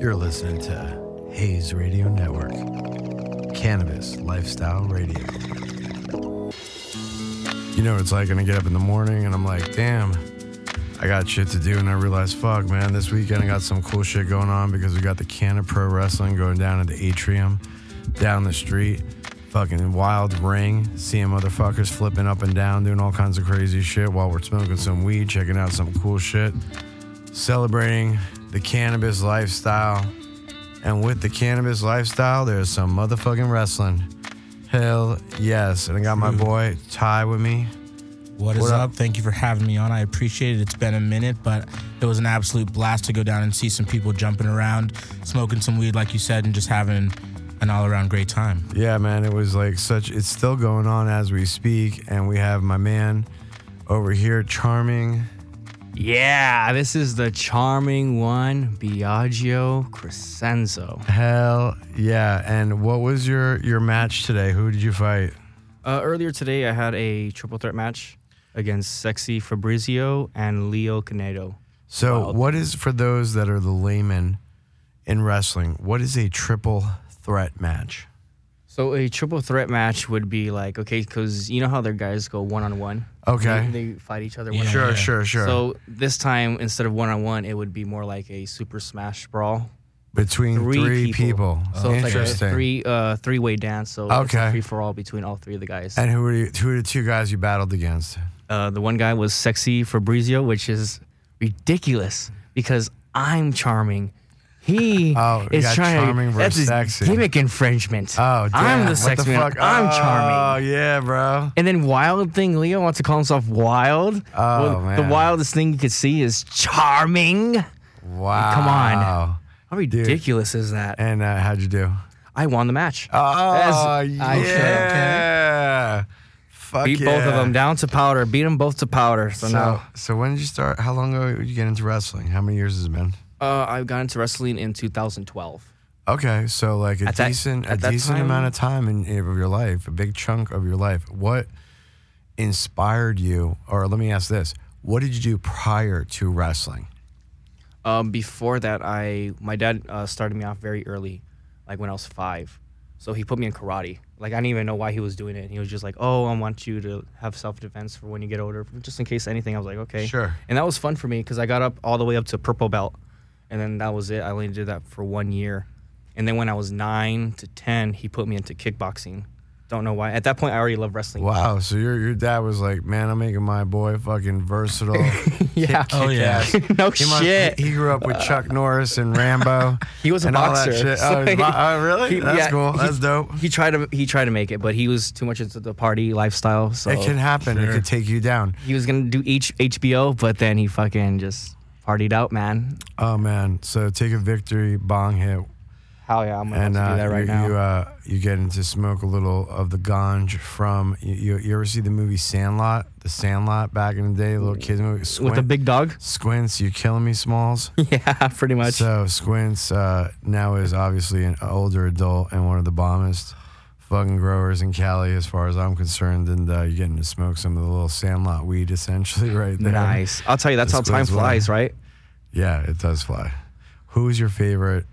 You're listening to Hayes Radio Network, Cannabis Lifestyle Radio. You know, what it's like when I get up in the morning and I'm like, damn, I got shit to do. And I realize, fuck, man, this weekend I got some cool shit going on because we got the Canna Pro Wrestling going down at the atrium down the street. Fucking wild ring, seeing motherfuckers flipping up and down, doing all kinds of crazy shit while we're smoking some weed, checking out some cool shit, celebrating the cannabis lifestyle. And with the cannabis lifestyle, there's some motherfucking wrestling. Hell yes. And I got my boy Ty with me. What is What up? up? Thank you for having me on. I appreciate it. It's been a minute, but it was an absolute blast to go down and see some people jumping around, smoking some weed, like you said, and just having an all around great time. Yeah, man, it was like such. It's still going on as we speak, and we have my man over here, charming. Yeah, this is the charming one, Biagio Crescenzo. Hell yeah! And what was your your match today? Who did you fight? Uh, earlier today, I had a triple threat match against Sexy Fabrizio and Leo Canedo. So, Wild. what is for those that are the laymen in wrestling? What is a triple threat match? So a triple threat match would be like okay, because you know how their guys go one on one. Okay. They, they fight each other. Yeah. One on Sure, sure, sure. So this time, instead of one on one, it would be more like a super smash brawl. Between three, Three people. people. So it's like a Interesting. three uh, three way dance. So Okay. a free for all between all three of the guys. and who are you, who are the two guys you battled against? Uh, the one guy was sexy Fabrizio, which is ridiculous because I'm charming. He Oh, is trying charming to. That's versus his sexy. gimmick infringement. Oh, damn. I'm the what sex the man. fuck? I'm charming. Oh yeah, bro. And then wild thing, Leo wants to call himself wild. Oh, man. The wildest thing you could see is charming. Wow. Come on. How ridiculous is that? And uh, how'd you do? I won the match. Oh As yeah. Fuck Beat yeah. both of them down to powder. Beat them both to powder. So, So, now so when did you start? How long ago did you get into wrestling? How many years has it been? Uh, I got into wrestling in 2012. Okay, so like a At that- decent, a that decent time- amount of time in, of your life, a big chunk of your life. What inspired you, or let me ask this: What did you do prior to wrestling? Um, before that, I my dad uh, started me off very early, like when I was five. So he put me in karate. Like I didn't even know why he was doing it. He was just like, "Oh, I want you to have self defense for when you get older, just in case anything." I was like, "Okay." Sure. And that was fun for me because I got up all the way up to purple belt, and then that was it. I only did that for one year, and then when I was nine to ten, he put me into kickboxing. Don't know why. At that point, I already loved wrestling. Wow, so your your dad was like, "Man, I'm making my boy fucking versatile." Yeah. kick- Oh, yeah. kick-ass." no He, must- shit. he he grew up with Chuck Norris and Rambo. He was a and that boxer. shit. Oh, he's he- bo- oh, really? he- That's yeah, cool. he- That's dope. He tried to he tried to make it, but he was too much into the party lifestyle. So It can happen. It could take you down. he was gonna do H- HBO, but then he fucking just partied out, man. Oh man! So take a victory bong hit, Hell yeah, I'm gonna and uh, do that right you, now. you uh, you get into smoke a little of the ganj from. You, you, you ever see the movie Sandlot? The Sandlot back in the day, little kids movie. Squint, With the big dog? Squints, you killing me, Smalls. yeah, pretty much. So Squints uh, now is obviously an older adult and one of the bombest fucking growers in Cali, as far as I'm concerned. And uh, you're getting to smoke some of the little Sandlot weed, essentially, right there. nice. I'll tell you, that's how time goes well. flies, right? Yeah, it does fly. Who's your favorite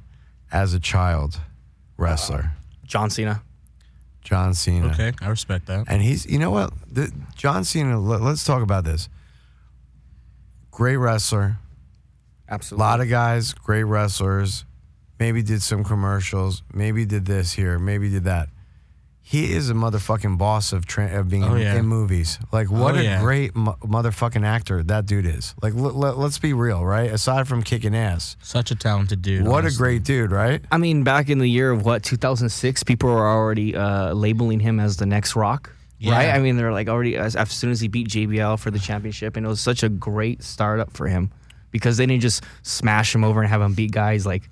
as a child wrestler? John Cena. John Cena. Okay, I respect that. And he's, you know what? The, John Cena, let, us talk about this. Great wrestler. A Absolutely. lot of guys, great wrestlers. Maybe did some commercials. Maybe did this here. Maybe did that. He is a motherfucking boss of, tra- of being Oh, in, yeah. in movies. Like, what Oh, a yeah. great mo- motherfucking actor that dude is. Like, l- l- let's be real, right? Aside from kicking ass, Such a talented dude. what a great dude, right? I mean, back in the year of what 2006, people were already uh, labeling him as the next Rock, right? I mean, they're like already as, as soon as he beat JBL for the championship, and it was such a great startup for him because they didn't just smash him over and have him beat guys. Like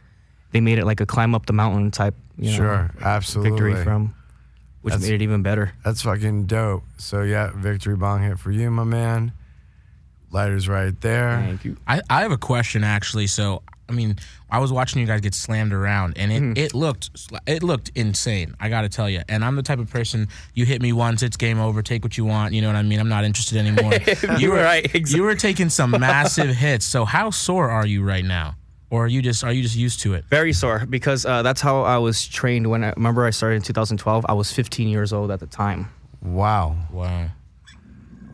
they made it like a climb up the mountain type, you know, Sure, absolutely. victory from, which That's- made it even better. That's fucking dope. So yeah, victory bong hit for you, my man. Lighters right there. Thank you. I, I have a question actually. So I mean, I was watching you guys get slammed around, and it, mm-hmm. it looked it looked insane. I got to tell you. And I'm the type of person you hit me once, it's game over. Take what you want. You know what I mean? I'm not interested anymore. You were right, Exactly. You were taking some massive hits. So how sore are you right now? Or are you just are you just used to it? Very sore because uh, that's how I was trained when I remember I started in 2012. I was 15 years old at the time. Wow. Wow.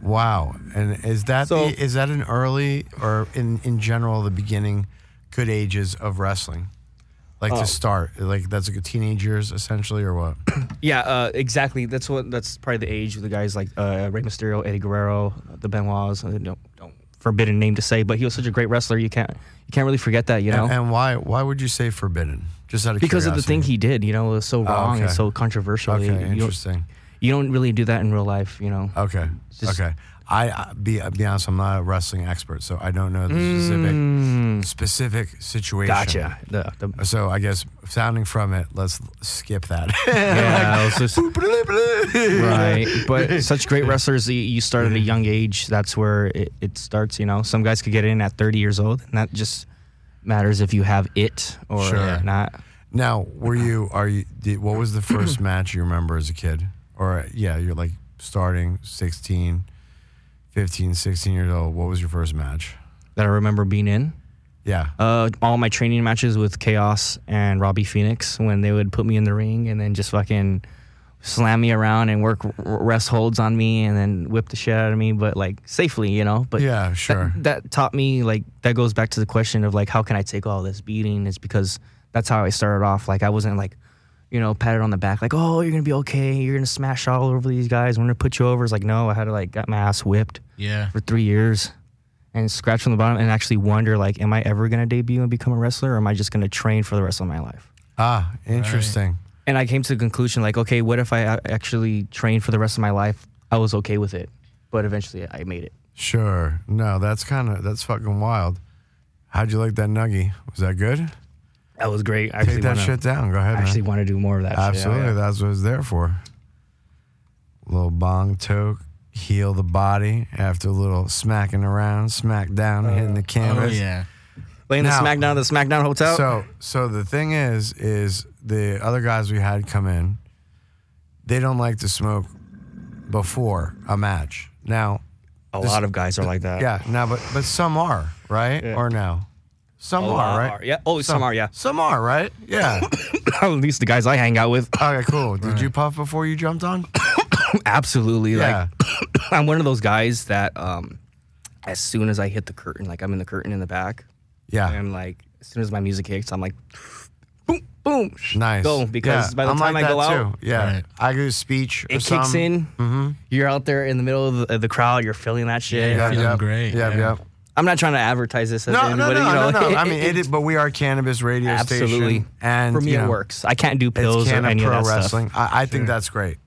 Wow. And is that So- the, is that an early or in in general the beginning good ages of wrestling? Like Oh. to start, like that's like teenage years essentially, or what? Yeah, uh, exactly. That's what. That's probably the age of the guys like uh, Rey Mysterio, Eddie Guerrero, the Benoits. Uh, don't, don't forbidden name to say, but he was such a great wrestler. You can't you can't really forget that. You know. And, and why why would you say forbidden? Just out of because of the thing he did, you know, it was so oh, wrong and okay. so controversial. Okay, You- you, don't, interesting. you don't really do that in real life, you know. Okay, Just- okay. I I- be be honest, I'm not a wrestling expert, so I don't know the specific Mm, specific situation. gotcha. The, the, So I guess sounding from it, let's skip that. yeah, was just- right. But such great wrestlers, you- you start at a young age. That's where it, it starts. You know, some guys could get in at 30 years old, and that just matters if you have it or Sure. not. Now, were you? Are you? Did, what was the first match you remember as a kid? Or yeah, you're like starting 16, 15, 16 years old. What was your first match? That I remember being in. Yeah. Uh, all my training matches with Chaos and Robbie Phoenix when they would put me in the ring and then just fucking slam me around and work rest holds on me and then whip the shit out of me, but like safely, you know. But yeah, that- sure. that, taught me like that goes back to the question of like how can I take all this beating? Is because that's how I started off. Like I wasn't like, you know, patted on the back like, oh, you're gonna be okay. You're gonna smash all over these guys. We're gonna put you over. It's like no, I had to like got my ass whipped Yeah. for three years and scratch from the bottom and actually wonder like, am I ever gonna debut and become a wrestler, or am I just gonna train for the rest of my life? ah, interesting. And I came to the conclusion like, okay, what if I actually trained for the rest of my life? I was okay with it, but eventually I made it. Sure. No, that's kind of that's fucking wild. How'd you like that nuggie? Was that good? That was great. I Take that wanna, shit down. Go ahead, I man. actually want to do more of that. shit. Absolutely, Yeah, yeah. that's what it's there for. little bong toke, heal the body after a little smacking around, smack down, uh, hitting the oh, canvas. Oh yeah. Laying Now- the SmackDown to the SmackDown Hotel. So, so the thing is, is the other guys we had come in, they don't like to smoke before a match. Now, a this- lot of guys are like that. yeah, now, but but some are right Yeah. or no? Some A are right. are. Yeah. Oh, some are, yeah. Some are right. Yeah. At least the guys I hang out with. okay, cool. Did you puff before you jumped on? Absolutely. Yeah. Like I'm one of those guys that um as soon as I hit the curtain, like I'm in the curtain in the back, Yeah. and like as soon as my music hits, I'm like boom, boom. Nice. Go because Yeah, by the I'm time like I go that out, too. Yeah, Right. I do a speech. it kicks in. Mm-hmm. You're out there in the middle of the, of the crowd. You're feeling that shit. Yeah. feeling great, Yep, yeah. yep. I'm not trying to advertise this as No, no, anybody. no, you know, no, no. I mean, it, it- is, but we are cannabis radio absolutely. station, and for me, you it know, works. I can't do pills It's or any Pro of that Wrestling. stuff. I, I think that's great.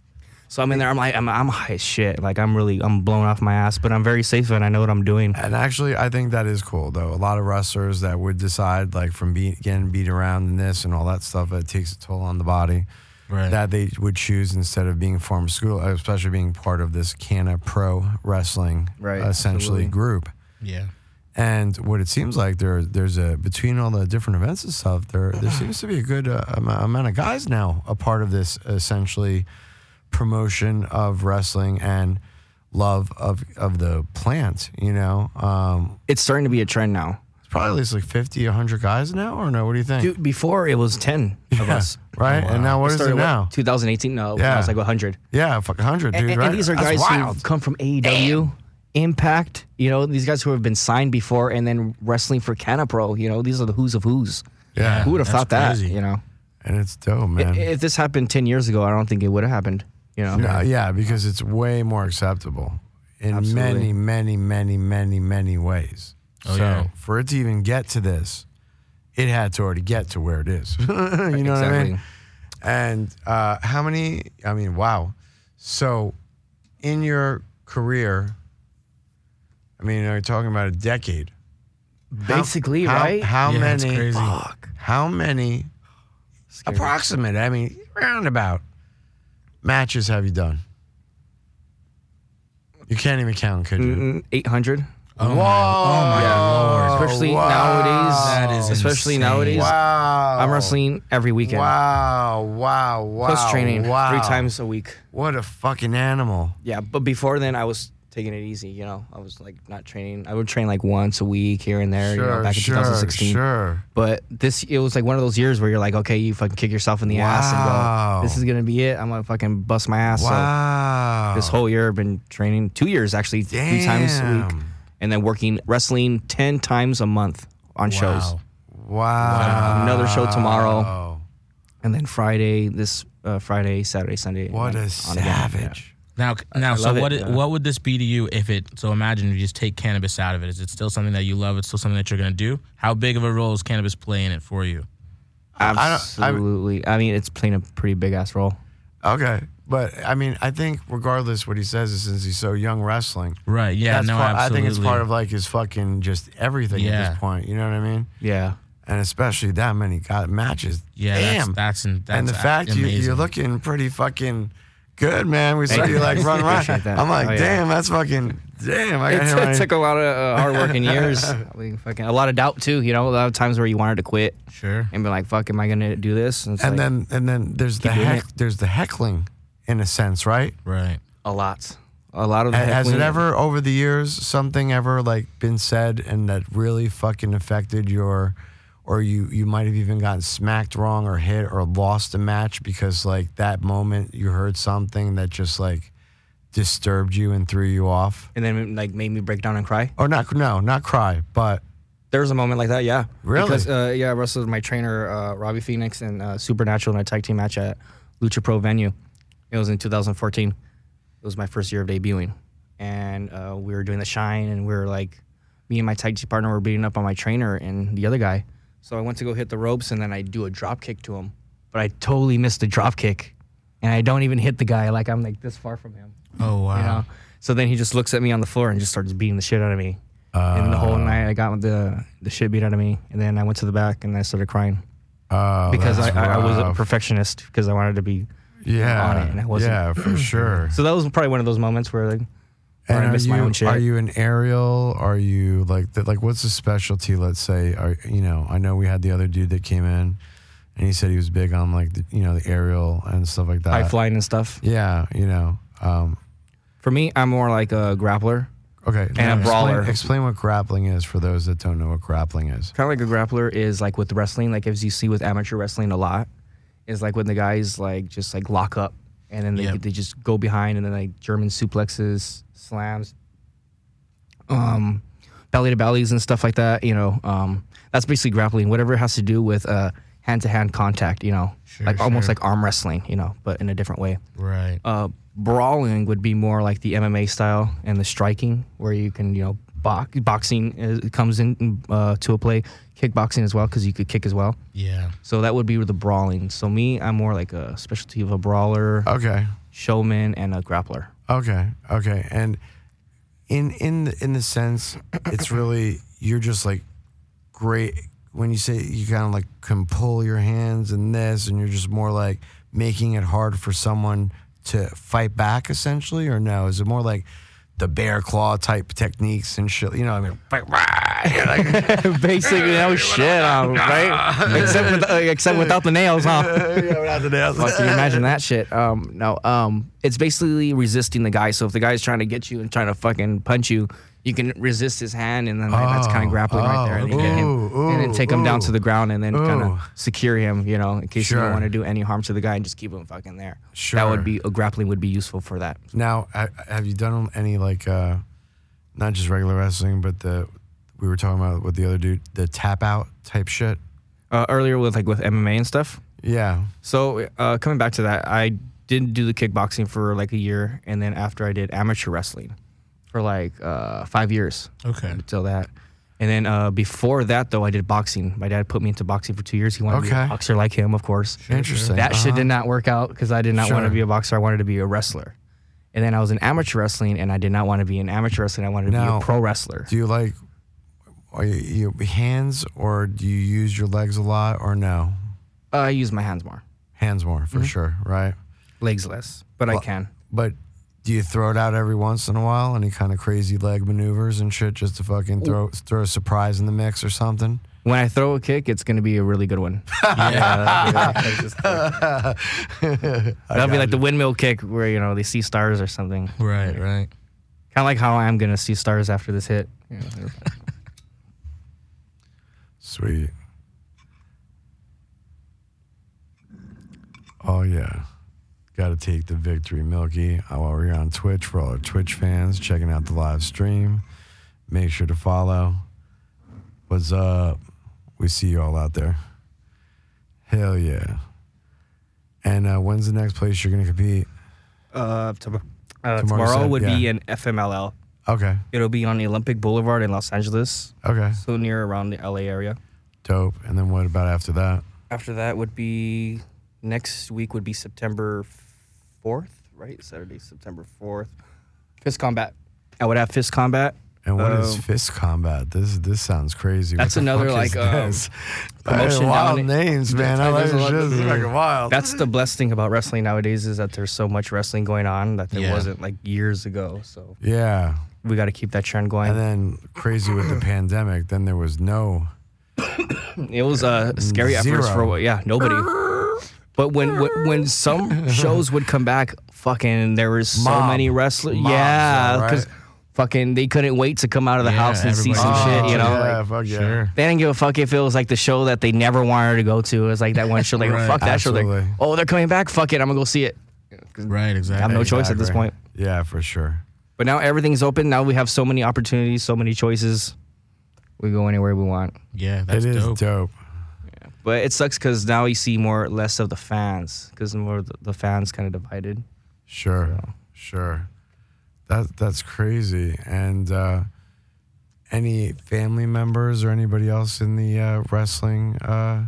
So I'm in there. I'm like, I'm, I'm high as shit. Like I'm really, I'm blown off my ass, but I'm very safe and I know what I'm doing. And actually, I think that is cool, though. A lot of wrestlers that would decide, like, from beat, getting beat around and this and all that stuff, it takes a toll on the body. Right. That they would choose instead of being pharmaceutical, especially being part of this Canna Pro Wrestling, Right, uh, essentially absolutely. group. Yeah. And what it seems like there, there's a between all the different events and stuff, there there seems to be a good uh, amount of guys now a part of this essentially promotion of wrestling and love of of the plant. You know, um, It's starting to be a trend now. it's probably at least like 50, 100 guys now, or no? What do you think? Dude, before it was 10 of Yeah, us. right? And now what is it started, now? 2018. No, Yeah. I was like 100. Yeah, fuck 100, dude. and, and right? these are That's guys wild. who come from AEW, Impact. You know, these guys who have been signed before and then wrestling for Canapro. You know, these are the who's of who's. Yeah, Who would have that's thought that? crazy. You know, and it's dope, man. I- if this happened 10 years ago, I don't think it would have happened. You know, No, yeah, because it's way more acceptable in Absolutely. many, many, many, many, many ways. Oh, so yeah. for it to even get to this, it had to already get to where it is. you know what I Exactly. mean? And uh, how many? I mean, wow. So in your career, I mean, are you're talking about a decade. Basically, how, right? How Yeah, it's many? crazy. Fuck. How many? Scary. Approximate. I mean, roundabout matches have you done? You can't even count, could you? Mm, 800. Oh Whoa! my, oh my Yeah. lord. Especially wow. nowadays. That is especially insane. nowadays. Wow! I'm wrestling every weekend. Wow! Wow! Wow! Plus training Wow! three times a week. What a fucking animal! Yeah, but before then, I was taking it easy. You know, I was like not training. I would train like once a week here and there. Sure, you know, back in sure, 2016. sure. But this, it was like one of those years where you're like, okay, you fucking kick yourself in the ass and go, this is gonna be it. I'm gonna fucking bust my ass. So Wow. this whole year, I've been training two years actually, three times a week, and then working wrestling ten times a month on shows. Wow. Wow. Another show tomorrow. And then Friday, this uh, Friday, Saturday, Sunday. What a then on again. Yeah. savage. Now, now, I so love it, what? what would this be to you if it? So imagine if you just take cannabis out of it. Is it still something that you love? It's still something that you're going to do. How big of a role is cannabis playing it for you? I don't- I- Absolutely. I, mean, it's playing a pretty big ass role. Okay. But I mean, I think regardless what he says is since he's so young wrestling, Right. Yeah. that's no. part, I think it's part of like his fucking just everything at this point. You know what I mean? Yeah. And especially that many got matches. Yeah. Damn. That's that's, that's and the fact you, you're looking pretty fucking good, man. We saw you like run around. I'm like, Oh, yeah. damn, that's fucking damn. I got It, him right. took a lot of uh, hard work and years. I mean, fucking a lot of doubt too. You know, a lot of times where you wanted to quit Sure. and be like, "Fuck, am I gonna do this?" And, and like, then and then there's the heck, there's the heckling, in a sense, right? Right. a lot, a lot of. The Has it ever over the years something ever like been said and that really fucking affected your, or you you might have even gotten smacked wrong or hit or lost a match because like that moment you heard something that just like disturbed you and threw you off And then like made me break down and cry. or not no not cry but There was a moment like that, yeah. Really? Because uh, yeah, I wrestled my trainer uh, Robbie Phoenix and uh, Supernatural in a tag team match at Lucha Pro venue. It was in 2014. It was my first year of debuting, and uh, we were doing the shine, and we were like, me and my tag team partner were beating up on my trainer and the other guy. So I went to go hit the ropes, and then I do a drop kick to him, but I totally missed the drop kick, and I don't even hit the guy. Like I'm like this far from him. Oh wow. You know. So then he just looks at me on the floor and just starts beating the shit out of me. and the whole night I got the the shit beat out of me, and then I went to the back and I started crying uh, because I, I, I was a perfectionist because I wanted to be. yeah on it, and I wasn't. yeah for sure So that was probably one of those moments where like, And are you my own shit. are you an aerial? Are you like the, like what's the specialty? Let's say, are you know? I know we had the other dude that came in, and he said he was big on like the, you know the aerial and stuff like that. high flying and stuff? Yeah, you know. Um, For me, I'm more like a grappler. okay, And a now brawler. Explain, explain what grappling is for those that don't know what grappling is. Kind of like a grappler is like with wrestling, like as you see with amateur wrestling a lot, is like when the guys like just like lock up and then they Yep. they just go behind and then like German suplexes, slams, um, belly to bellies and stuff like that. You know, um, that's basically grappling. Whatever it has to do with uh hand to hand contact. You know, Sure, like almost like arm wrestling. You know, but in a different way. Right. Uh, brawling would be more like the MMA style and the striking, where you can, you know, box, boxing is, comes in uh, to a play, kickboxing as well, because you could kick as well. Yeah. So that would be with the brawling. So me, I'm more like a specialty of a brawler, Okay, showman, and a grappler. Okay, okay. And in in the, in the sense, it's really you're just like great when you say you kind of like can pull your hands and this, and you're just more like making it hard for someone to fight back, essentially, or no? Is it more like the bear claw type techniques and shit? You know, I mean, like, Basically, no shit, um, right? except with, uh, except without the nails, huh? yeah, without the nails. Fuck, can you imagine that shit? Um, no. Um, it's basically resisting the guy. So if the guy's trying to get you and trying to fucking punch you, you can resist his hand, and then like, that's kind Oh, of grappling right there, and then oh, get him, ooh, and then take him down to the ground, and then kind of secure him, you know, in case you don't want to do any harm to the guy, and just keep him fucking there. Sure, That would be a grappling would be useful for that. Now, have you done any like, uh, not just regular wrestling, but the we were talking about with the other dude, the tap out type shit? Uh, earlier with like with MMA and stuff. Yeah. So uh, coming back to that, I didn't do the kickboxing for like a year, and then after I did amateur wrestling for like uh, five years. Okay. until that. And then uh, before that, though, I did boxing. My dad put me into boxing for two years. He wanted to be a boxer like him, of course. Interesting. That shit Uh-huh. did not work out because I did not want to be a boxer. I wanted to be a wrestler. And then I was in amateur wrestling, and I did not want to be in amateur wrestling. I wanted to Now- be a pro wrestler. Do you like, are you, you hands or do you use your legs a lot or no? Uh, I use my hands more, Hands more Mm-hmm. for sure, right? legs less, but I can. But do you throw it out every once in a while? Any kind of crazy leg maneuvers and shit just to fucking throw throw a surprise in the mix or something? When I throw a kick, it's going to be a really good one. Yeah. That'll be like the windmill kick where, you know, they see stars or something. right. Right. Kind of like how I'm gonna see stars after this hit. Yeah. Sweet. Oh yeah. Got to take the victory, Milky. Uh, While we're here on Twitch, for all our Twitch fans checking out the live stream, make sure to follow. What's up? We see you all out there. Hell yeah. And uh, when's the next place you're going to compete? Uh, tom- uh, Tomorrow, tomorrow said- would be yeah. in FMLL. Okay. It'll be on the Olympic Boulevard in Los Angeles, Okay. so near around the LA area. Dope. And then what about after that? After that would be next week would be September fourth, right? Saturday, September fourth. Fist combat. I would have fist combat. And what is Um, fist combat? This this sounds crazy. That's What another, like, um, promotion Hey, wild down- names, man. I like There's a this lot shit. of- This is fucking wild. That's the blessed thing about wrestling nowadays is that there's so much wrestling going on that there Yeah. wasn't like years ago. So yeah. We got to keep that trend going. And then crazy with the pandemic, then there was no It was uh, scary at first for Zero. yeah nobody. But when when, when some shows would come back, fucking there was so Mob. many wrestlers. Mob, yeah, because right? fucking they couldn't wait to come out of the Yeah, house and see some everybody- shit. You know, Oh, yeah, like, fuck yeah. Sure. they didn't give a fuck if it was like the show that they never wanted to go to. It was like that one show, like Right. fuck that show. Like, oh, they're coming back. Fuck it, I'm gonna go see it. Right, exactly. I exactly. have no choice at this point. Yeah, for sure. But now everything's open. Now we have so many opportunities, so many choices. We go anywhere we want. Yeah, that's it is dope. dope. But it sucks because now you see more less of the fans because more of the, the fans kind of divided. Sure. Sure. That that's crazy. And uh any family members or anybody else in the uh, wrestling uh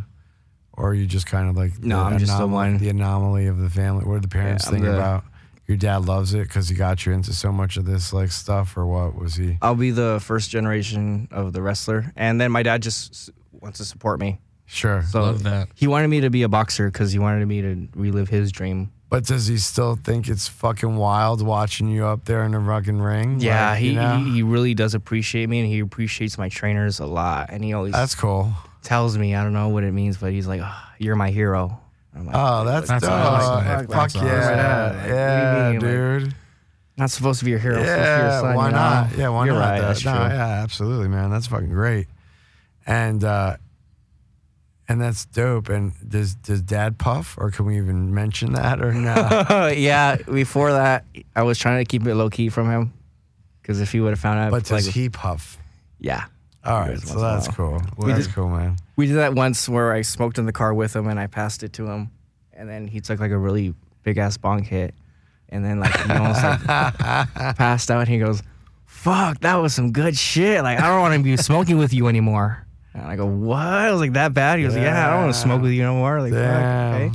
or are you just kind of like No, the I'm just the anomaly- one. the anomaly of the family what are the parents I'm think the- about your dad loves it because he got you into so much of this like stuff or what was he I'll be the first generation of the wrestler, and then my dad just wants to support me. sure So Love that. he wanted me to be a boxer because he wanted me to relive his dream. but does he still think it's fucking wild watching you up there in the fucking ring Yeah, Like, he, you know? he he really does appreciate me, and he appreciates my trainers a lot. And he always that's cool tells me I don't know what it means, but he's like, "Ah, "You're my hero." I'm like, Oh, that's, That's dope. awesome. Fuck That's awesome. yeah. Like, what yeah, you mean? Like, dude. not supposed to be your hero. supposed to be your yeah, son, why you know? not? Yeah, why You're not? Right, That- that's no, true. yeah, absolutely, man. That's fucking great. And uh and that's dope. And does does dad puff or can we even mention that or no? yeah, before that, I was trying to keep it low key from him because if he would have found out, but does like, he puff? yeah, All right, so once in a that's cool. We that's did- cool, man. we did that once where I smoked in the car with him and I passed it to him, and then he took like a really big ass bong hit, and then like he almost like passed out. and He goes, "Fuck, that was some good shit. Like I don't want to be smoking with you anymore." And I go, "What?" I was like, "That bad?" He goes, "Yeah, I don't want to smoke with you no more." Like, fuck, okay.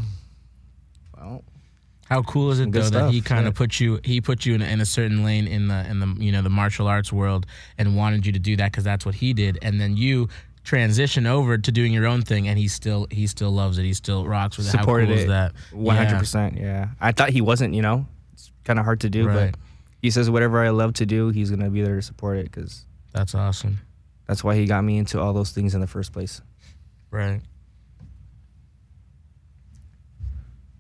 How cool is it though that he stuff, kind yeah. of put you he put you in, in a certain lane in the in the you know the martial arts world and wanted you to do that because that's what he did and then you transition over to doing your own thing and he still he still loves it he still rocks with it. Supported How cool it. is that? One hundred Yeah. percent. Yeah, I thought he wasn't. You know, it's kind of hard to do, Right. but he says whatever I love to do, he's gonna be there to support it because That's awesome. that's why he got me into all those things in the first place. Right.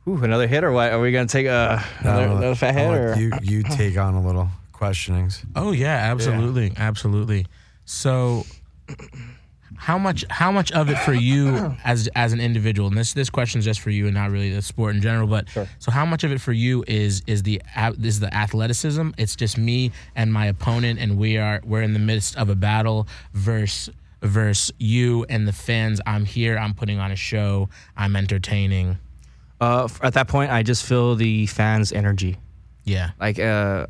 Ooh, another hit or what? Are we gonna take a uh, another, No, another fat hit or? you you take on a little questionings. Oh yeah, absolutely, absolutely. So, how much how much of it for you as as an individual? And this this question is just for you and not really the sport in general. But Sure. so how much of it for you is is the a- is the athleticism? It's just me and my opponent, and we are we're in the midst of a battle versus versus you and the fans. I'm here. I'm putting on a show. I'm entertaining. Uh, at that point, I just feel the fans' energy. Yeah. Like, uh,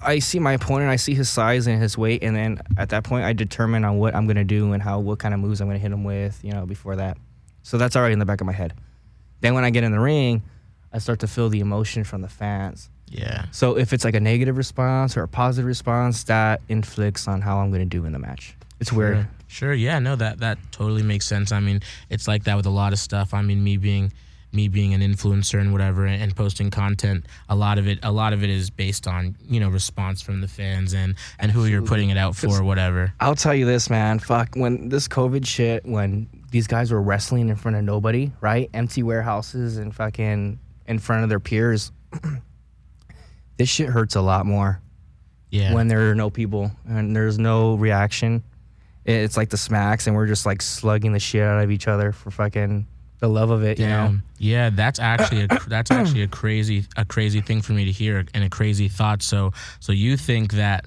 I see my opponent, I see his size and his weight, and then at that point, I determine on what I'm gonna do and how what kind of moves I'm gonna hit him with. You know, before that, so that's already in the back of my head. Then when I get in the ring, I start to feel the emotion from the fans. Yeah. So if it's like a negative response or a positive response, that inflicts on how I'm gonna do in the match. It's weird. Sure. Sure. Yeah. No. That that totally makes sense. I mean, it's like that with a lot of stuff. I mean, me being me being an influencer and whatever and, posting content a lot of it a lot of it is based on you know response from the fans and and who you're putting it out for or whatever I'll tell you this, man. Fuck, when this COVID shit, when these guys were wrestling in front of nobody, right? Empty warehouses and fucking in front of their peers. this shit hurts a lot more. Yeah. when there are no people and there's no reaction. It's like the smacks, and we're just like slugging the shit out of each other for fucking the love of it, you know. Yeah, that's actually a that's actually a crazy a crazy thing for me to hear and a crazy thought. So so you think that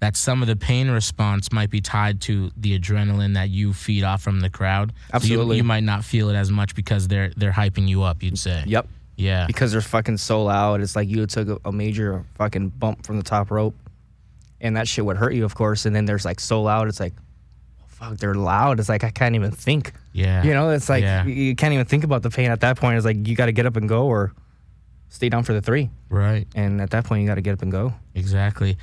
that some of the pain response might be tied to the adrenaline that you feed off from the crowd. So you- Absolutely. you, might not feel it as much because they're they're hyping you up. You'd say. Yep. Yeah. because they're fucking so loud. It's like you took a, a major fucking bump from the top rope, and that shit would hurt you, of course. And then there's like so loud. It's like, fuck, they're loud. It's like I can't even think. Yeah. You know, it's like Yeah. you- you can't even think about the pain at that point. It's like you got to get up and go or stay down for the three. Right. And at that point, you got to get up and go. Exactly.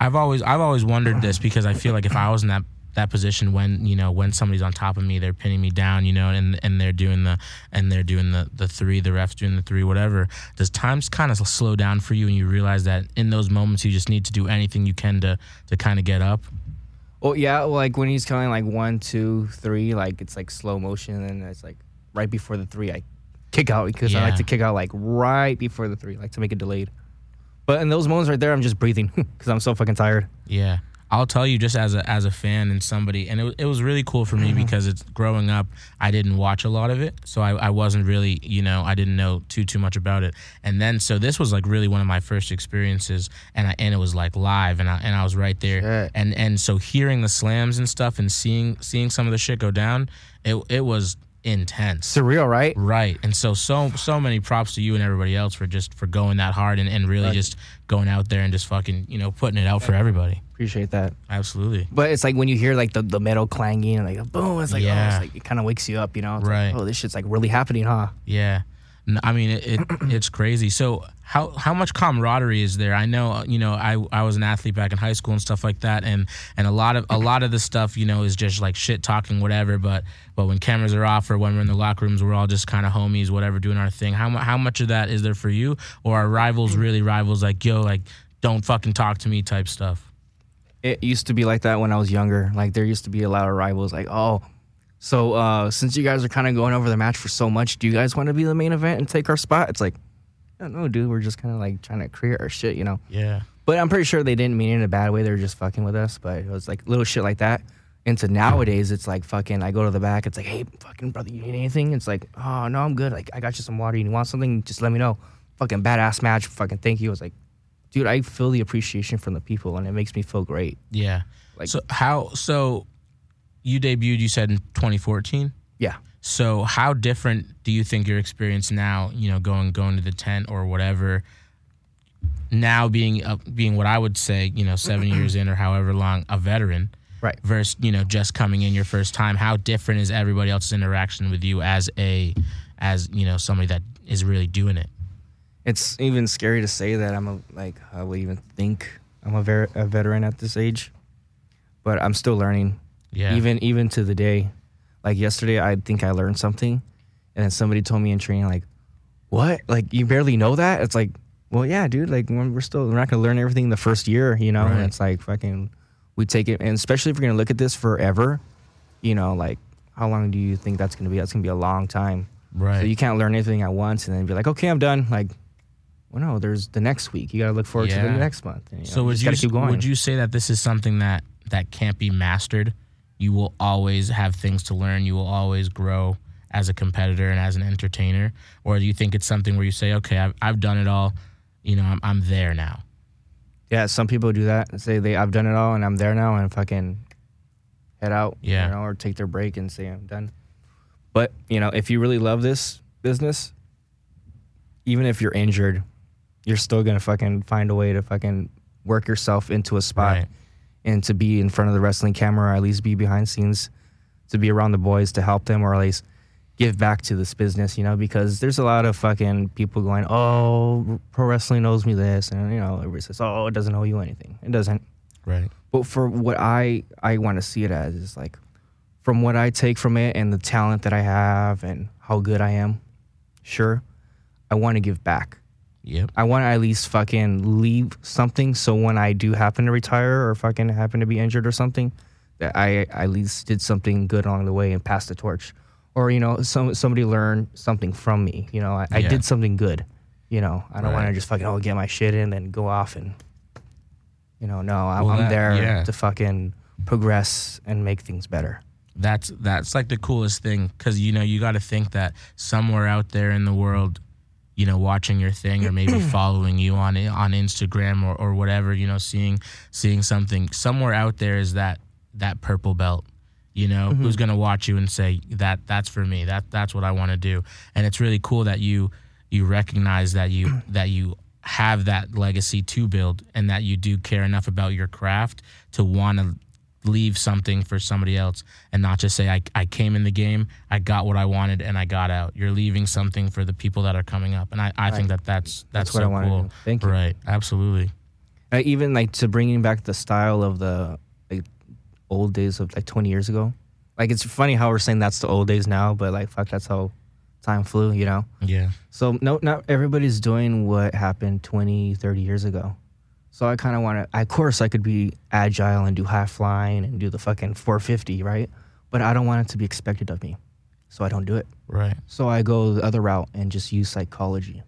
I've always I've always wondered this because I feel like if I was in that that position when you know when somebody's on top of me they're pinning me down you know and and they're doing the and they're doing the the three the refs doing the three whatever does times kind of slow down for you and you realize that in those moments you just need to do anything you can to to kind of get up Well, yeah, like when he's counting like one, two, three, like it's like slow motion, and it's like right before the three, I kick out because I Yeah. like to kick out like right before the three, like to make it delayed. But in those moments right there, I'm just breathing because I'm so fucking tired. Yeah. I'll tell you just as a as a fan and somebody and it, it was really cool for me mm-hmm. because it's growing up I didn't watch a lot of it. So I, I wasn't really you know I didn't know too too much about it. And then so this was like really one of my first experiences and I and it was like live and I and I was right there. Shit. and and so hearing the slams and stuff and seeing seeing some of the shit go down it it was intense Surreal, right? Right. And so so so many props to you and everybody else for just for going that hard and, and really just going out there and just fucking, you know, putting it out for everybody. Appreciate that. Absolutely. But it's like when you hear like the, the metal clanging and like boom, it's like, Yeah. oh, it's like it kind of wakes you up, you know? It's Right. Like, oh, this shit's like really happening, huh? Yeah. N- I mean, it, it it's crazy. So how how much camaraderie is there? I know, uh, you know, I I was an athlete back in high school and stuff like that, and and a lot of a lot of the stuff, you know, is just like shit talking, whatever. But but when cameras are off or when we're in the locker rooms, we're all just kind of homies, whatever, doing our thing. How how much of that is there for you, or are rivals really rivals? Like yo, like don't fucking talk to me type stuff. It used to be like that when I was younger. Like there used to be a lot of rivals. Like, oh, so uh, since you guys are kind of going over the match for so much, do you guys want to be the main event and take our spot? It's like, I don't know, dude. We're just kind of like trying to create our shit, you know. Yeah. But I'm pretty sure they didn't mean it in a bad way. They were just fucking with us. But it was like little shit like that. Into nowadays, it's like fucking. I go to the back. It's like, hey, fucking brother, you need anything? It's like, oh no, I'm good. Like I got you some water. You want something? Just let me know. Fucking badass match. Fucking thank you. I was like, dude, I feel the appreciation from the people, and it makes me feel great. Yeah. Like- so how so you debuted you said in 2014? Yeah. So how different do you think your experience now, you know, going going to the tent or whatever now being uh, being what I would say, you know, 7 years in or however long a veteran Right. versus, you know, just coming in your first time, how different is everybody else's interaction with you as a as, you know, somebody that is really doing it? It's even scary to say that I'm a like I would even think I'm a, ver- a veteran at this age, but I'm still learning. Yeah. Even even to the day, like yesterday, I think I learned something, and then somebody told me in training like, "What? Like you barely know that?" It's like, well, yeah, dude. Like we're still we're not gonna learn everything the first year, you know. Right. And it's like fucking, we take it, and especially if we're gonna look at this forever, you know, like how long do you think that's gonna be? That's gonna be a long time. right. So you can't learn anything at once and then be like, okay, I'm done. Like, well, no, there's the next week. You got to look forward to the next month. And, you know, So would you keep going. would you say that this is something that that can't be mastered? You will always have things to learn. You will always grow as a competitor and as an entertainer, or do you think it's something where you say, "Okay, I've I've done it all. You know, I'm I'm there now." Yeah, some people do that. and Say they, I've done it all and I'm there now, and fucking head out. Yeah. you know, or take their break and say I'm done. But you know, if you really love this business, even if you're injured, you're still gonna fucking find a way to fucking work yourself into a spot. Right. And to be in front of the wrestling camera or at least be behind scenes to be around the boys to help them or at least give back to this business you know because there's a lot of fucking people going oh pro wrestling owes me this and you know everybody says oh it doesn't owe you anything. It doesn't. Right. but for what i i want to see it as is like from what i take from it and the talent that i have and how good i am sure i want to give back Yep. I want to at least fucking leave something so when I do happen to retire or fucking happen to be injured or something, that I I at least did something good along the way and passed the torch. Or, you know, some somebody learned something from me. You know, I, I Yeah. did something good. You know, I don't want to just fucking oh get my shit in and then go off and You know, no, I'm, Well, I'm there yeah. to fucking progress and make things better. That's that's like the coolest thing because you know you got to think that somewhere out there in the world, you know, watching your thing or maybe following you on on Instagram or, or whatever, you know, seeing seeing something somewhere out there is that that purple belt. You know, mm-hmm. who's gonna watch you and say that that's for me. That that's what I want to do. And it's really cool that you you recognize that you that you have that legacy to build and that you do care enough about your craft to want to leave something for somebody else and not just say I, I came in the game i got what i wanted and i got out you're leaving something for the people that are coming up and i, I think that that's that's, That's what so I wanna cool do. Thank you. right absolutely I even like to bringing back the style of the like old days of like 20 years ago. Like it's funny how we're saying that's the old days now, but like fuck, that's how time flew, you know. yeah So no, not everybody's doing what happened 20, 30 years ago. So I kind of want to. Of course, I could be agile and do high flying and do the fucking 450, right? But I don't want it to be expected of me, so I don't do it. right So I go the other route and just use psychology,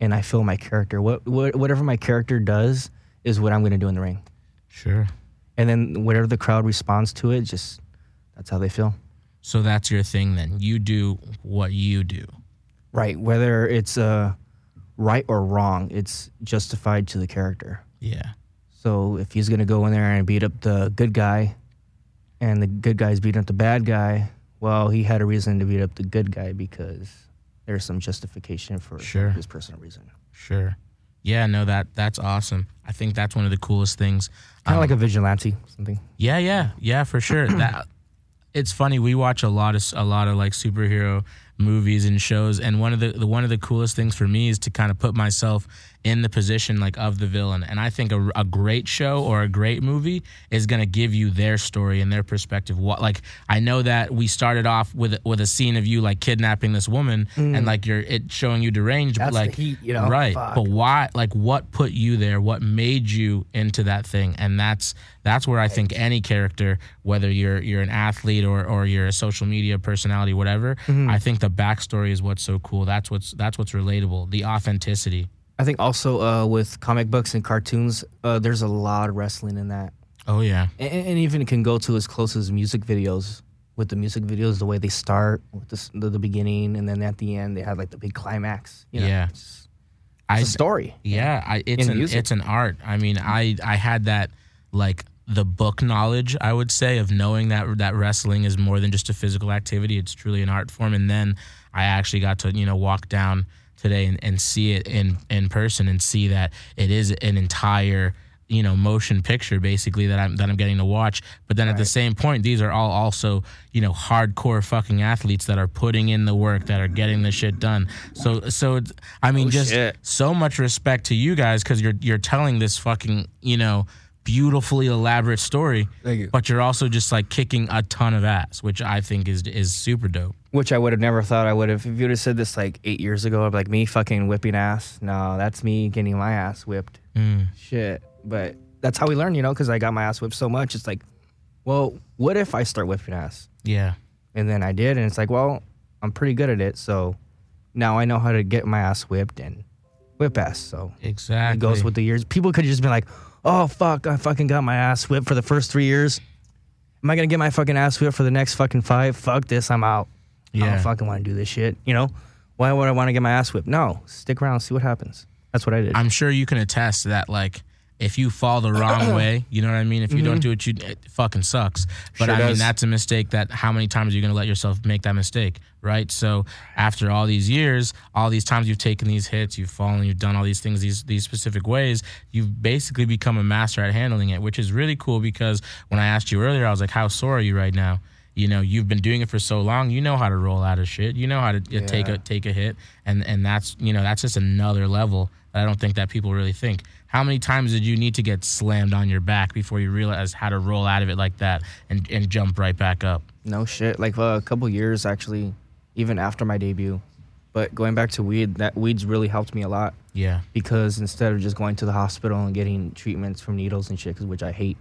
and I fill my character. What, what whatever my character does is what I'm going to do in the ring, sure and then whatever the crowd responds to it, just that's how they feel. so that's your thing then you do what you do Right. Whether it's uh, right or wrong, it's justified to the character. Yeah So if he's gonna go in there and beat up the good guy, and the good guy's beating up the bad guy, well, he had a reason to beat up the good guy because there's some justification for Sure. his personal reason. sure yeah no that that's awesome i think that's one of the coolest things Kind Um, of like a vigilante, something. Yeah, yeah, yeah, for sure. that it's funny. We watch a lot of a lot of like superhero movies and shows, and one of the, the one of the coolest things for me is to kind of put myself in the position like of the villain. And I think a, a great show or a great movie is going to give you their story and their perspective. What like I know that we started off with with a scene of you like kidnapping this woman and like you're it showing you deranged, but Mm. That's the like heat, you know? right. Fuck. But why like what put you there what made you into that thing and that's that's where i think any character whether you're you're an athlete or or you're a social media personality whatever Mm-hmm. i think the backstory is what's so cool that's what's that's what's relatable the authenticity I think also uh, with comic books and cartoons, uh, there's a lot of wrestling in that, oh yeah and, and even it can go to as close as music videos. With the music videos, the way they start with the, the, the beginning, and then at the end they have like the big climax. You know? Yeah. it's, it's a story. Yeah, I, it's In an music. it's an art. I mean, I I had that like the book knowledge, I would say, of knowing that that wrestling is more than just a physical activity. It's truly an art form. And then I actually got to you know walk down today and, and see it in in person and see that it is an entire you know motion picture basically that I'm that I'm getting to watch but then at the same point these are all also you know hardcore fucking athletes that are putting in the work that are getting the shit done so so I mean Oh, just shit. so much respect to you guys because you're you're telling this fucking you know beautifully elaborate story. Thank you. But you're also just like kicking a ton of ass, which I think is is super dope. Which I would have never thought I would have. If you would have said this like eight years ago, I'd be like, me fucking whipping ass. No, that's me getting my ass whipped. Mm. Shit. But that's how we learn, you know, because I got my ass whipped so much. It's like, well, what if I start whipping ass? Yeah, And then I did, and it's like, well, I'm pretty good at it. So now I know how to get my ass whipped and whip ass. So exactly. it goes with the years. People could just be like, oh, fuck, I fucking got my ass whipped for the first three years. Am I going to get my fucking ass whipped for the next fucking five? Fuck this, I'm out. I Yeah. don't fucking want to do this shit. You know? Why would I want to get my ass whipped? No, stick around, see what happens. That's what I did. I'm sure you can attest that like if you fall the wrong way, you know what I mean. If you don't do it, you it fucking sucks. But Mm-hmm. Sure I mean, that's a mistake. That how many times are you going to let yourself make that mistake, right? So after all these years, all these times you've taken these hits, you've fallen, you've done all these things these these specific ways, you've basically become a master at handling it, which is really cool. Because when I asked you earlier, I was like, "How sore are you right now?" You know, you've been doing it for so long. You know how to roll out of shit. You know how to uh, take a take a hit, and and that's you know that's just another level I don't think that people really think. How many times did you need to get slammed on your back before you realized how to roll out of it like that and and jump right back up? No shit. Like uh, a couple years actually, even after my debut. But going back to weed, that weed's really helped me a lot Yeah, because instead of just going to the hospital and getting treatments from needles and shit, which I hate,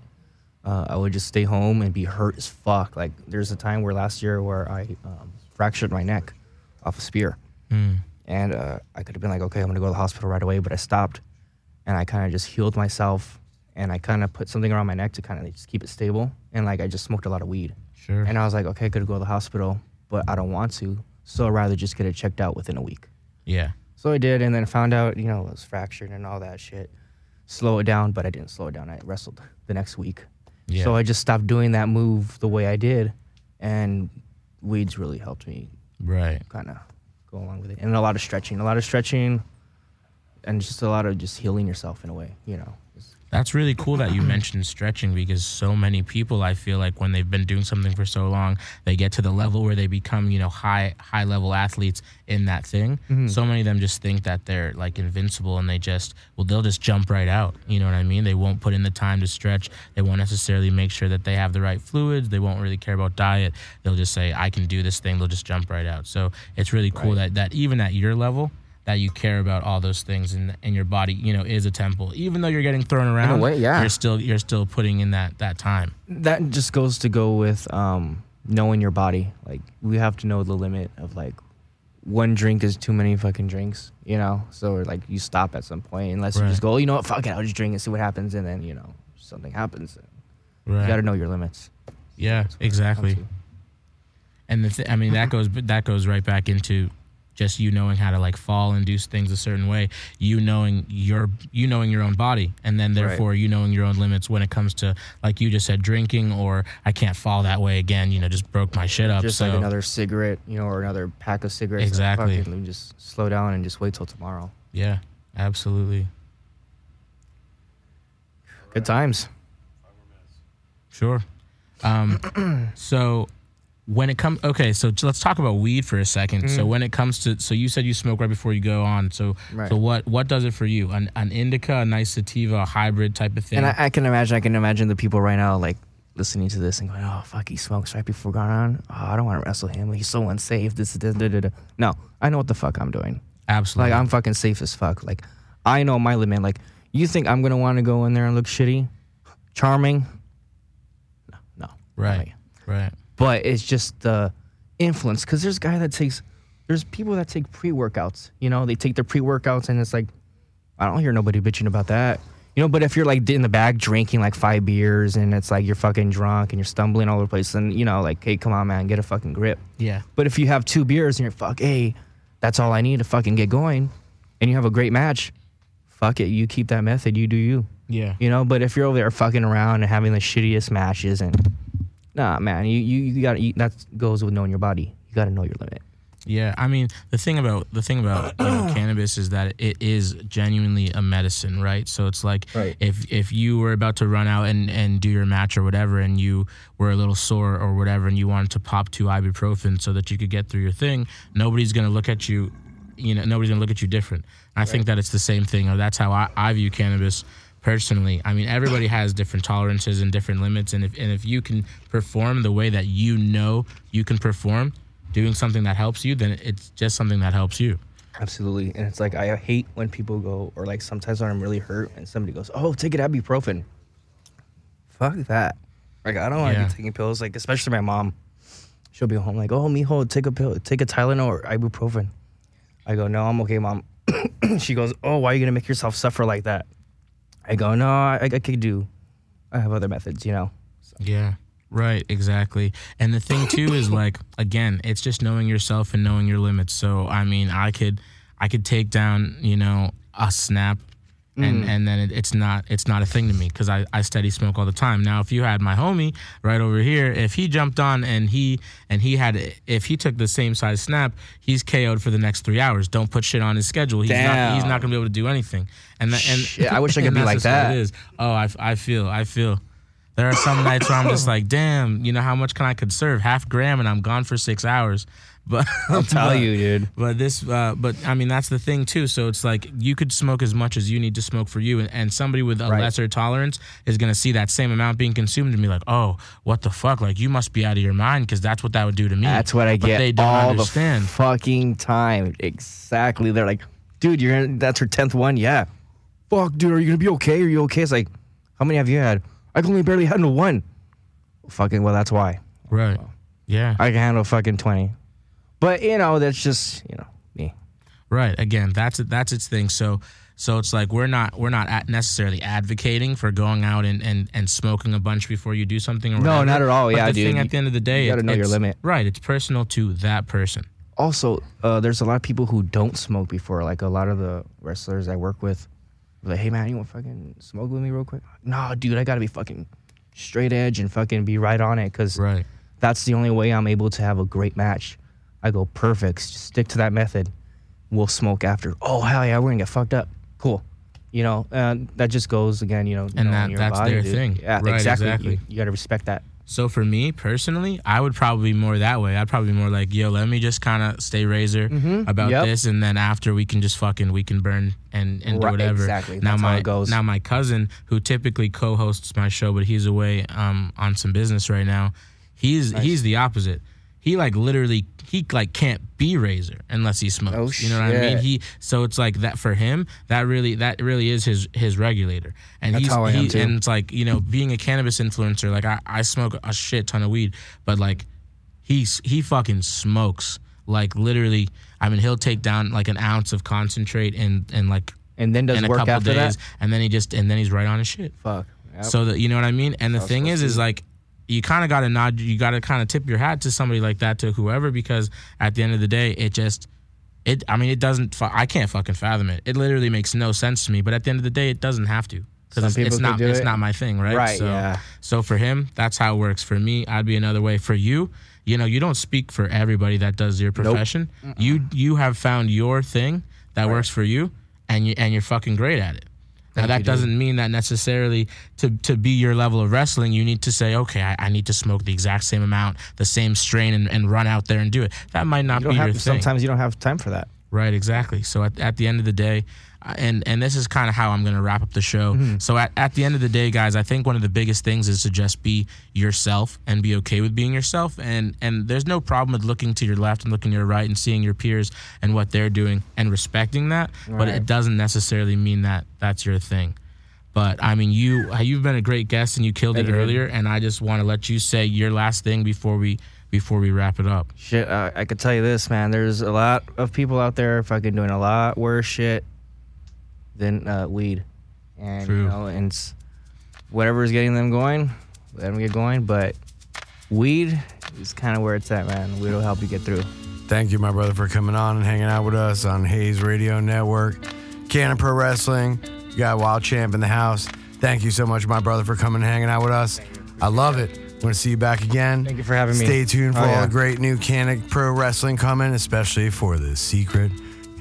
uh, I would just stay home and be hurt as fuck. Like there's a time where last year where I um, fractured my neck off a spear, Mm. And uh, I could have been like, okay, I'm gonna go to the hospital right away, but I stopped, and I kind of just healed myself and I kind of put something around my neck to kind of just keep it stable. And like I just smoked a lot of weed. Sure. And I was like, okay, I could go to the hospital, but I don't want to. So I'd rather just get it checked out within a week. yeah. So I did, and then found out, you know, it was fractured and all that shit. Slow it down, but I didn't slow it down. I wrestled the next week. Yeah. So I just stopped doing that move the way I did, and weeds really helped me right. kind of go along with it. And a lot of stretching, a lot of stretching, and just a lot of just healing yourself in a way, you know. That's really cool that you mentioned stretching because so many people I feel like when they've been doing something for so long, they get to the level where they become, you know, high high level athletes in that thing. Mm-hmm. So many of them just think that they're like invincible and they just well they'll just jump right out. You know what I mean? They won't put in the time to stretch. They won't necessarily make sure that they have the right fluids. They won't really care about diet. They'll just say I can do this thing. They'll just jump right out. So it's really cool that that even at your level that you care about all those things and, and your body, you know, is a temple. Even though you're getting thrown around, way, yeah. you're still you're still putting in that that time. that just goes to go with um, knowing your body. Like we have to know the limit of like one drink is too many fucking drinks, you know. So like you stop at some point unless you just go, oh, you know what, fuck it, I'll just drink and see what happens, and then you know something happens. Right. You got to know your limits. yeah, That's what it exactly. And the th- I mean that goes that goes right back into just you knowing how to like fall and do things a certain way. You knowing your you knowing your own body, and then therefore you knowing your own limits when it comes to like you just said drinking or I can't fall that way again. You know, just broke my shit up. Just so like another cigarette, you know, or another pack of cigarettes. Exactly. it, let me just slow down and just wait till tomorrow. yeah, absolutely. Good times. Sure. Um, so when it comes, okay, so let's talk about weed for a 2nd So mm. when it comes to, so you said you smoke right before you go on. So, Right. so what what does it for you? An, an indica, a nice sativa, a hybrid type of thing. And I, I can imagine, I can imagine the people right now like listening to this and going, "Oh fuck, he smokes right before going on. Oh, I don't want to wrestle him. He's so unsafe. This, this, da, da, da." No, I know what the fuck I'm doing. Absolutely. Like I'm fucking safe as fuck. Like I know my limit. Like you think I'm gonna want to go in there and look shitty, charming? No, no. right. Right. But it's just the influence. Cause there's a guy that takes. There's people that take pre workouts. You know, they take their pre workouts and it's like, I don't hear nobody bitching about that. You know, but if you're like in the back drinking like five beers and it's like you're fucking drunk and you're stumbling all over the place, then you know, like, hey, come on, man, get a fucking grip. Yeah. But if you have two beers and you're fuck, hey, that's all I need to fucking get going, and you have a great match, fuck it, you keep that method, you do you. Yeah. You know, but if you're over there fucking around and having the shittiest matches and nah, man, you you, you got that goes with knowing your body. You got to know your limit. Yeah, I mean the thing about the thing about you know, cannabis is that it is genuinely a medicine, right? So it's like Right. if if you were about to run out and and do your match or whatever, and you were a little sore or whatever, and you wanted to pop two ibuprofen so that you could get through your thing, nobody's gonna look at you, you know, nobody's gonna look at you different. I think that it's the same thing, or that's how I, I view cannabis personally. I mean, everybody has different tolerances and different limits, and if and if you can perform the way that you know you can perform, doing something that helps you, then it's just something that helps you. Absolutely. And it's like I hate when people go or like sometimes when I'm really hurt and somebody goes, "Oh, take an ibuprofen." Fuck that. Like I don't want to Yeah. be taking pills. Like especially my mom, she'll be home like, "Oh, mijo, take a pill, take a Tylenol or ibuprofen." I go, "No, I'm okay, mom." she goes, "Oh, why are you gonna make yourself suffer like that?" I go, "No, I, I could do. I have other methods, you know." Yeah. Right, exactly. And the thing too is like again, it's just knowing yourself and knowing your limits. So I mean, I could I could take down, you know, a snap and mm. and then it, it's not it's not a thing to me cuz I I steady smoke all the time. Now, if you had my homie right over here, if he jumped on and he and he had if he took the same size snap, he's KO'd for the next 3 hours. Don't put shit on his schedule. He's not he's not going to be able to do anything. And that, and Shit, I wish I could be like that. It is. Oh, I, I feel, I feel. There are some nights where I'm just like, damn, you know, how much can I conserve? Half gram and I'm gone for six hours. But I'll tell but- you, dude. But this, uh, but I mean, that's the thing too. So it's like you could smoke as much as you need to smoke for you, and, and somebody with a Right. lesser tolerance is going to see that same amount being consumed and be like, oh, what the fuck? Like you must be out of your mind because that's what that would do to me. That's what I But get they don't all understand. the fucking time. Exactly. They're like, dude, you're in, that's her tenth one. Yeah. Fuck, dude, are you gonna be okay? Are you okay? It's like, how many have you had? I can only barely handle one. Fucking well, that's why right? Yeah. I can handle fucking twenty. But you know, that's just you know me. Right. Again, that's. That's its thing. So, So it's like we're not we're not at necessarily advocating for going out and, and, and smoking a bunch before you do something. Or No, whatever. not at all. But Yeah, the dude. thing at the end of the day, you gotta know your limit. Right, it's personal to that person. also uh, there's a lot of people who don't smoke before like a lot of the wrestlers i work with like hey man you want to fucking smoke with me real quick nah dude i gotta be fucking straight edge and fucking be right on it because Right. that's the only way i'm able to have a great match i go perfect stick to that method we'll smoke after oh hell yeah we're gonna get fucked up cool you know and that just goes again you know And that- that's body, their dude. thing. yeah Right, exactly, exactly. You, you gotta respect that So for me personally, I would probably be more that way. I'd probably be more like, yo, let me just kind of stay razor Mhm. about Yep. this, and then after we can just fucking we can burn and and do whatever. exactly. Now That's how my it goes. now my cousin, who typically co-hosts my show, but he's away um on some business right now. He's Nice. he's the opposite. He like literally he like can't be razor unless he smokes. Oh, you know what I mean? He so it's like that for him. That really that really is his his regulator. And That's he's how I am, too. and it's like you know being a cannabis influencer like I, I smoke a shit ton of weed but like he's he fucking smokes like literally i mean he'll take down like an ounce of concentrate and and like and then does in a work couple after days that and then he just and then he's right on his shit fuck Yep. so that you know what i mean and the thing is is like you kind of got to nod you got to kind of tip your hat to somebody like that to whoever because at the end of the day it just it i mean it doesn't i can't fucking fathom it. It literally makes no sense to me but at the end of the day it doesn't have to because it's, it's not it's it. not my thing right? Right, so yeah. so for him that's how it works. For me i'd be another way. For you you know you don't speak for everybody that does your profession. Nope. you you have found your thing that works for you and you and you're fucking great at it now that doesn't mean that necessarily to to be your level of wrestling, you need to say, okay, I, I need to smoke the exact same amount, the same strain, and, and run out there and do it. That might not be don't your thing, sometimes you don't have time for that right? Exactly. So at, at the end of the day, and and this is kind of how I'm going to wrap up the show. Mm-hmm. So at, at the end of the day, guys, I think one of the biggest things is to just be yourself and be okay with being yourself. And and there's no problem with looking to your left and looking to your right and seeing your peers and what they're doing and respecting that. But it doesn't necessarily mean that that's your thing. But I mean, you you've been a great guest and you killed it you, earlier. And I just want to let you say your last thing before we before we wrap it up. Shit, uh, I could tell you this, man. There's a lot of people out there fucking doing a lot worse shit than uh, weed, and True. you know, and whatever is getting them going, let them get going. But weed is kind of where it's at, man. Weed will help you get through. Thank you, my brother, for coming on and hanging out with us on Hayes Radio Network. Canna Pro Wrestling. You got Wild Champ in the house. Thank you so much, my brother, for coming and hanging out with us. I love it. Want to see you back again. Thank you for having me. Stay tuned for Oh, all the great new Canna Pro Wrestling coming, especially for the secret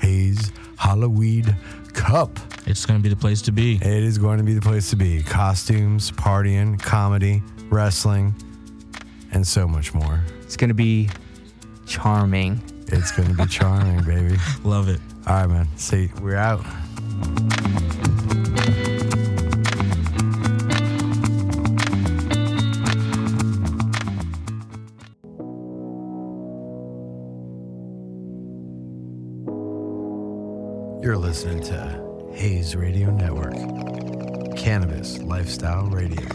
Hayes Halloween Cup. It's going to be the place to be. It is going to be the place to be. Costumes, partying, comedy, wrestling, and so much more. It's gonna be charming. It's going to be charming, baby. Love it. All right, man. See, we're out. Listening to Hayes Radio Network, Cannabis Lifestyle Radio.